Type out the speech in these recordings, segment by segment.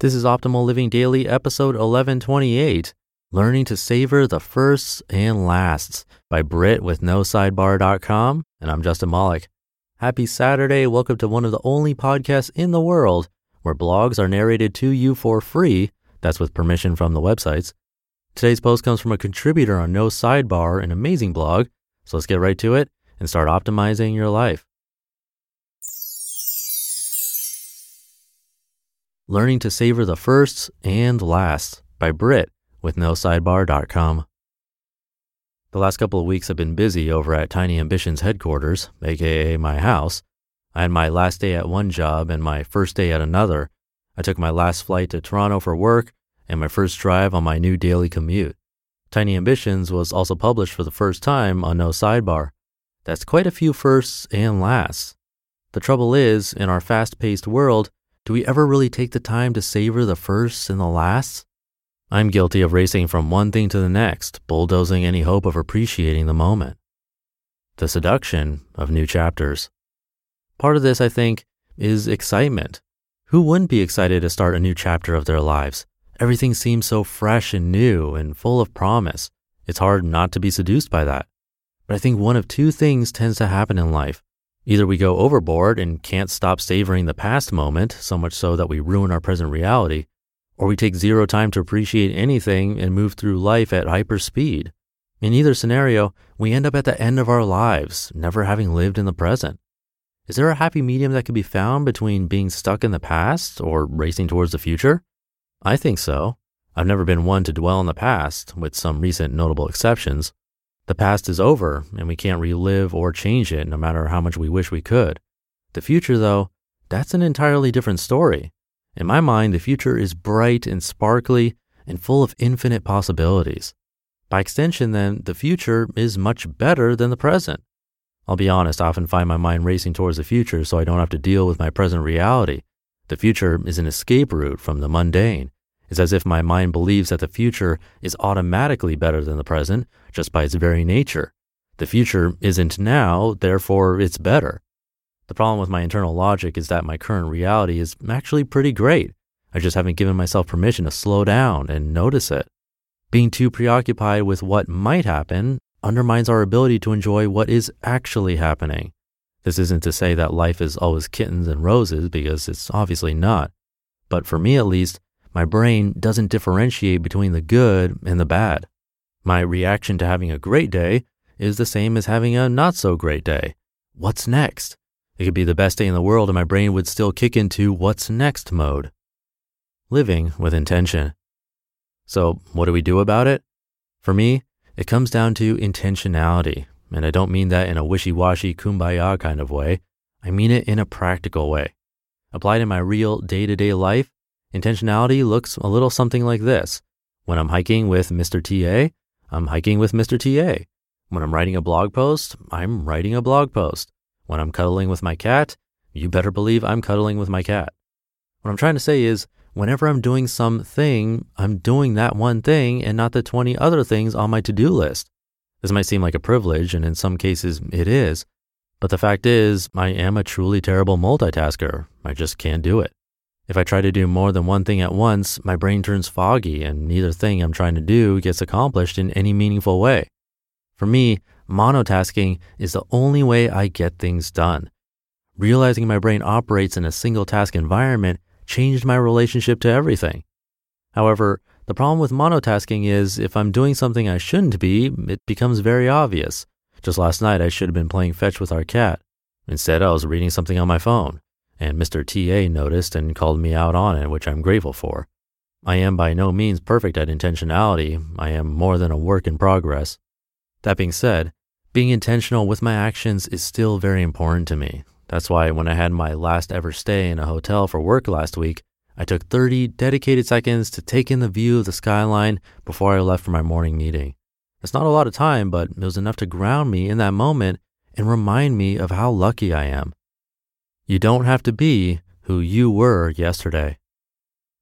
This is Optimal Living Daily, episode 1128 Learning to Savor the Firsts and Lasts by Brit with NoSidebar.com. And I'm Justin Malik. Happy Saturday. Welcome to one of the only podcasts in the world where blogs are narrated to you for free. That's with permission from the websites. Today's post comes from a contributor on No Sidebar, an amazing blog. So let's get right to it and start optimizing your life. Learning to Savor the Firsts and Lasts by Britt with NoSidebar.com. The last couple of weeks have been busy over at Tiny Ambitions headquarters, aka my house. I had my last day at one job and my first day at another. I took my last flight to Toronto for work and my first drive on my new daily commute. Tiny Ambitions was also published for the first time on No Sidebar. That's quite a few firsts and lasts. The trouble is, in our fast paced world, do we ever really take the time to savor the firsts and the lasts? I'm guilty of racing from one thing to the next, bulldozing any hope of appreciating the moment. The seduction of new chapters. Part of this, I think, is excitement. Who wouldn't be excited to start a new chapter of their lives? Everything seems so fresh and new and full of promise. It's hard not to be seduced by that. But I think one of two things tends to happen in life. Either we go overboard and can't stop savoring the past moment, so much so that we ruin our present reality, or we take zero time to appreciate anything and move through life at hyper speed. In either scenario, we end up at the end of our lives, never having lived in the present. Is there a happy medium that can be found between being stuck in the past or racing towards the future? I think so. I've never been one to dwell in the past, with some recent notable exceptions. The past is over, and we can't relive or change it no matter how much we wish we could. The future, though, that's an entirely different story. In my mind, the future is bright and sparkly and full of infinite possibilities. By extension, then, the future is much better than the present. I'll be honest, I often find my mind racing towards the future so I don't have to deal with my present reality. The future is an escape route from the mundane. It's as if my mind believes that the future is automatically better than the present just by its very nature. The future isn't now, therefore it's better. The problem with my internal logic is that my current reality is actually pretty great. I just haven't given myself permission to slow down and notice it. Being too preoccupied with what might happen undermines our ability to enjoy what is actually happening. This isn't to say that life is always kittens and roses because it's obviously not. But for me at least, my brain doesn't differentiate between the good and the bad. My reaction to having a great day is the same as having a not so great day. What's next? It could be the best day in the world and my brain would still kick into what's next mode. Living with intention. So, what do we do about it? For me, it comes down to intentionality. And I don't mean that in a wishy washy kumbaya kind of way. I mean it in a practical way. Applied in my real day to day life, Intentionality looks a little something like this. When I'm hiking with Mr. TA, I'm hiking with Mr. TA. When I'm writing a blog post, I'm writing a blog post. When I'm cuddling with my cat, you better believe I'm cuddling with my cat. What I'm trying to say is, whenever I'm doing something, I'm doing that one thing and not the 20 other things on my to do list. This might seem like a privilege, and in some cases it is, but the fact is, I am a truly terrible multitasker. I just can't do it. If I try to do more than one thing at once, my brain turns foggy and neither thing I'm trying to do gets accomplished in any meaningful way. For me, monotasking is the only way I get things done. Realizing my brain operates in a single task environment changed my relationship to everything. However, the problem with monotasking is if I'm doing something I shouldn't be, it becomes very obvious. Just last night, I should have been playing fetch with our cat. Instead, I was reading something on my phone, and Mr. TA noticed and called me out on it, which I'm grateful for. I am by no means perfect at intentionality. I am more than a work in progress. That being said, being intentional with my actions is still very important to me. That's why when I had my last ever stay in a hotel for work last week, I took 30 dedicated seconds to take in the view of the skyline before I left for my morning meeting. It's not a lot of time, but it was enough to ground me in that moment and remind me of how lucky I am. You don't have to be who you were yesterday.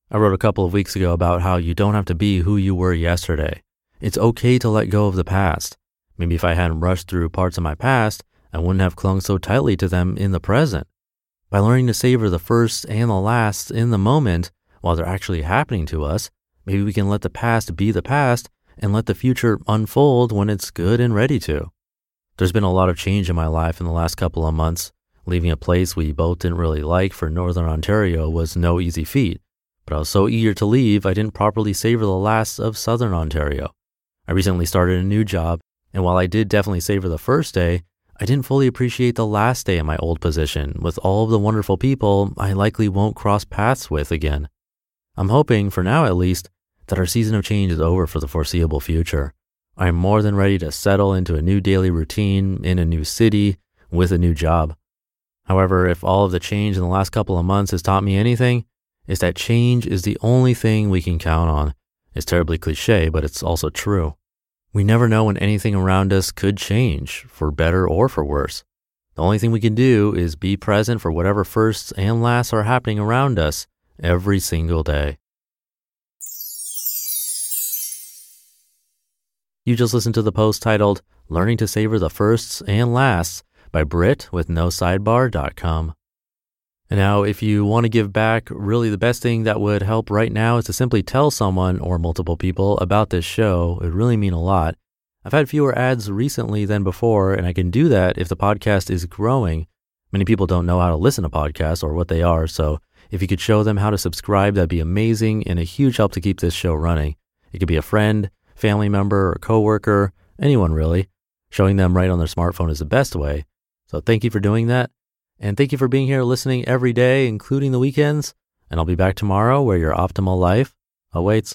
I wrote a couple of weeks ago about how you don't have to be who you were yesterday. It's okay to let go of the past. Maybe if I hadn't rushed through parts of my past, I wouldn't have clung so tightly to them in the present. By learning to savor the first and the last in the moment while they're actually happening to us, maybe we can let the past be the past and let the future unfold when it's good and ready to. There's been a lot of change in my life in the last couple of months. Leaving a place we both didn't really like for Northern Ontario was no easy feat, but I was so eager to leave, I didn't properly savor the last of Southern Ontario. I recently started a new job, and while I did definitely savor the first day, I didn't fully appreciate the last day in my old position with all of the wonderful people I likely won't cross paths with again. I'm hoping, for now at least, that our season of change is over for the foreseeable future. I am more than ready to settle into a new daily routine in a new city with a new job. However, if all of the change in the last couple of months has taught me anything, is that change is the only thing we can count on. It's terribly cliche, but it's also true. We never know when anything around us could change, for better or for worse. The only thing we can do is be present for whatever firsts and lasts are happening around us every single day. You just listened to the post titled Learning to Savor the Firsts and Lasts by Britt with NoSidebar.com. And now, if you want to give back, really the best thing that would help right now is to simply tell someone or multiple people about this show. It would really mean a lot. I've had fewer ads recently than before, and I can do that if the podcast is growing. Many people don't know how to listen to podcasts or what they are, so if you could show them how to subscribe, that'd be amazing and a huge help to keep this show running. It could be a friend, family member, or coworker, anyone really. Showing them right on their smartphone is the best way. So thank you for doing that. And thank you for being here listening every day, including the weekends. And I'll be back tomorrow where your optimal life awaits.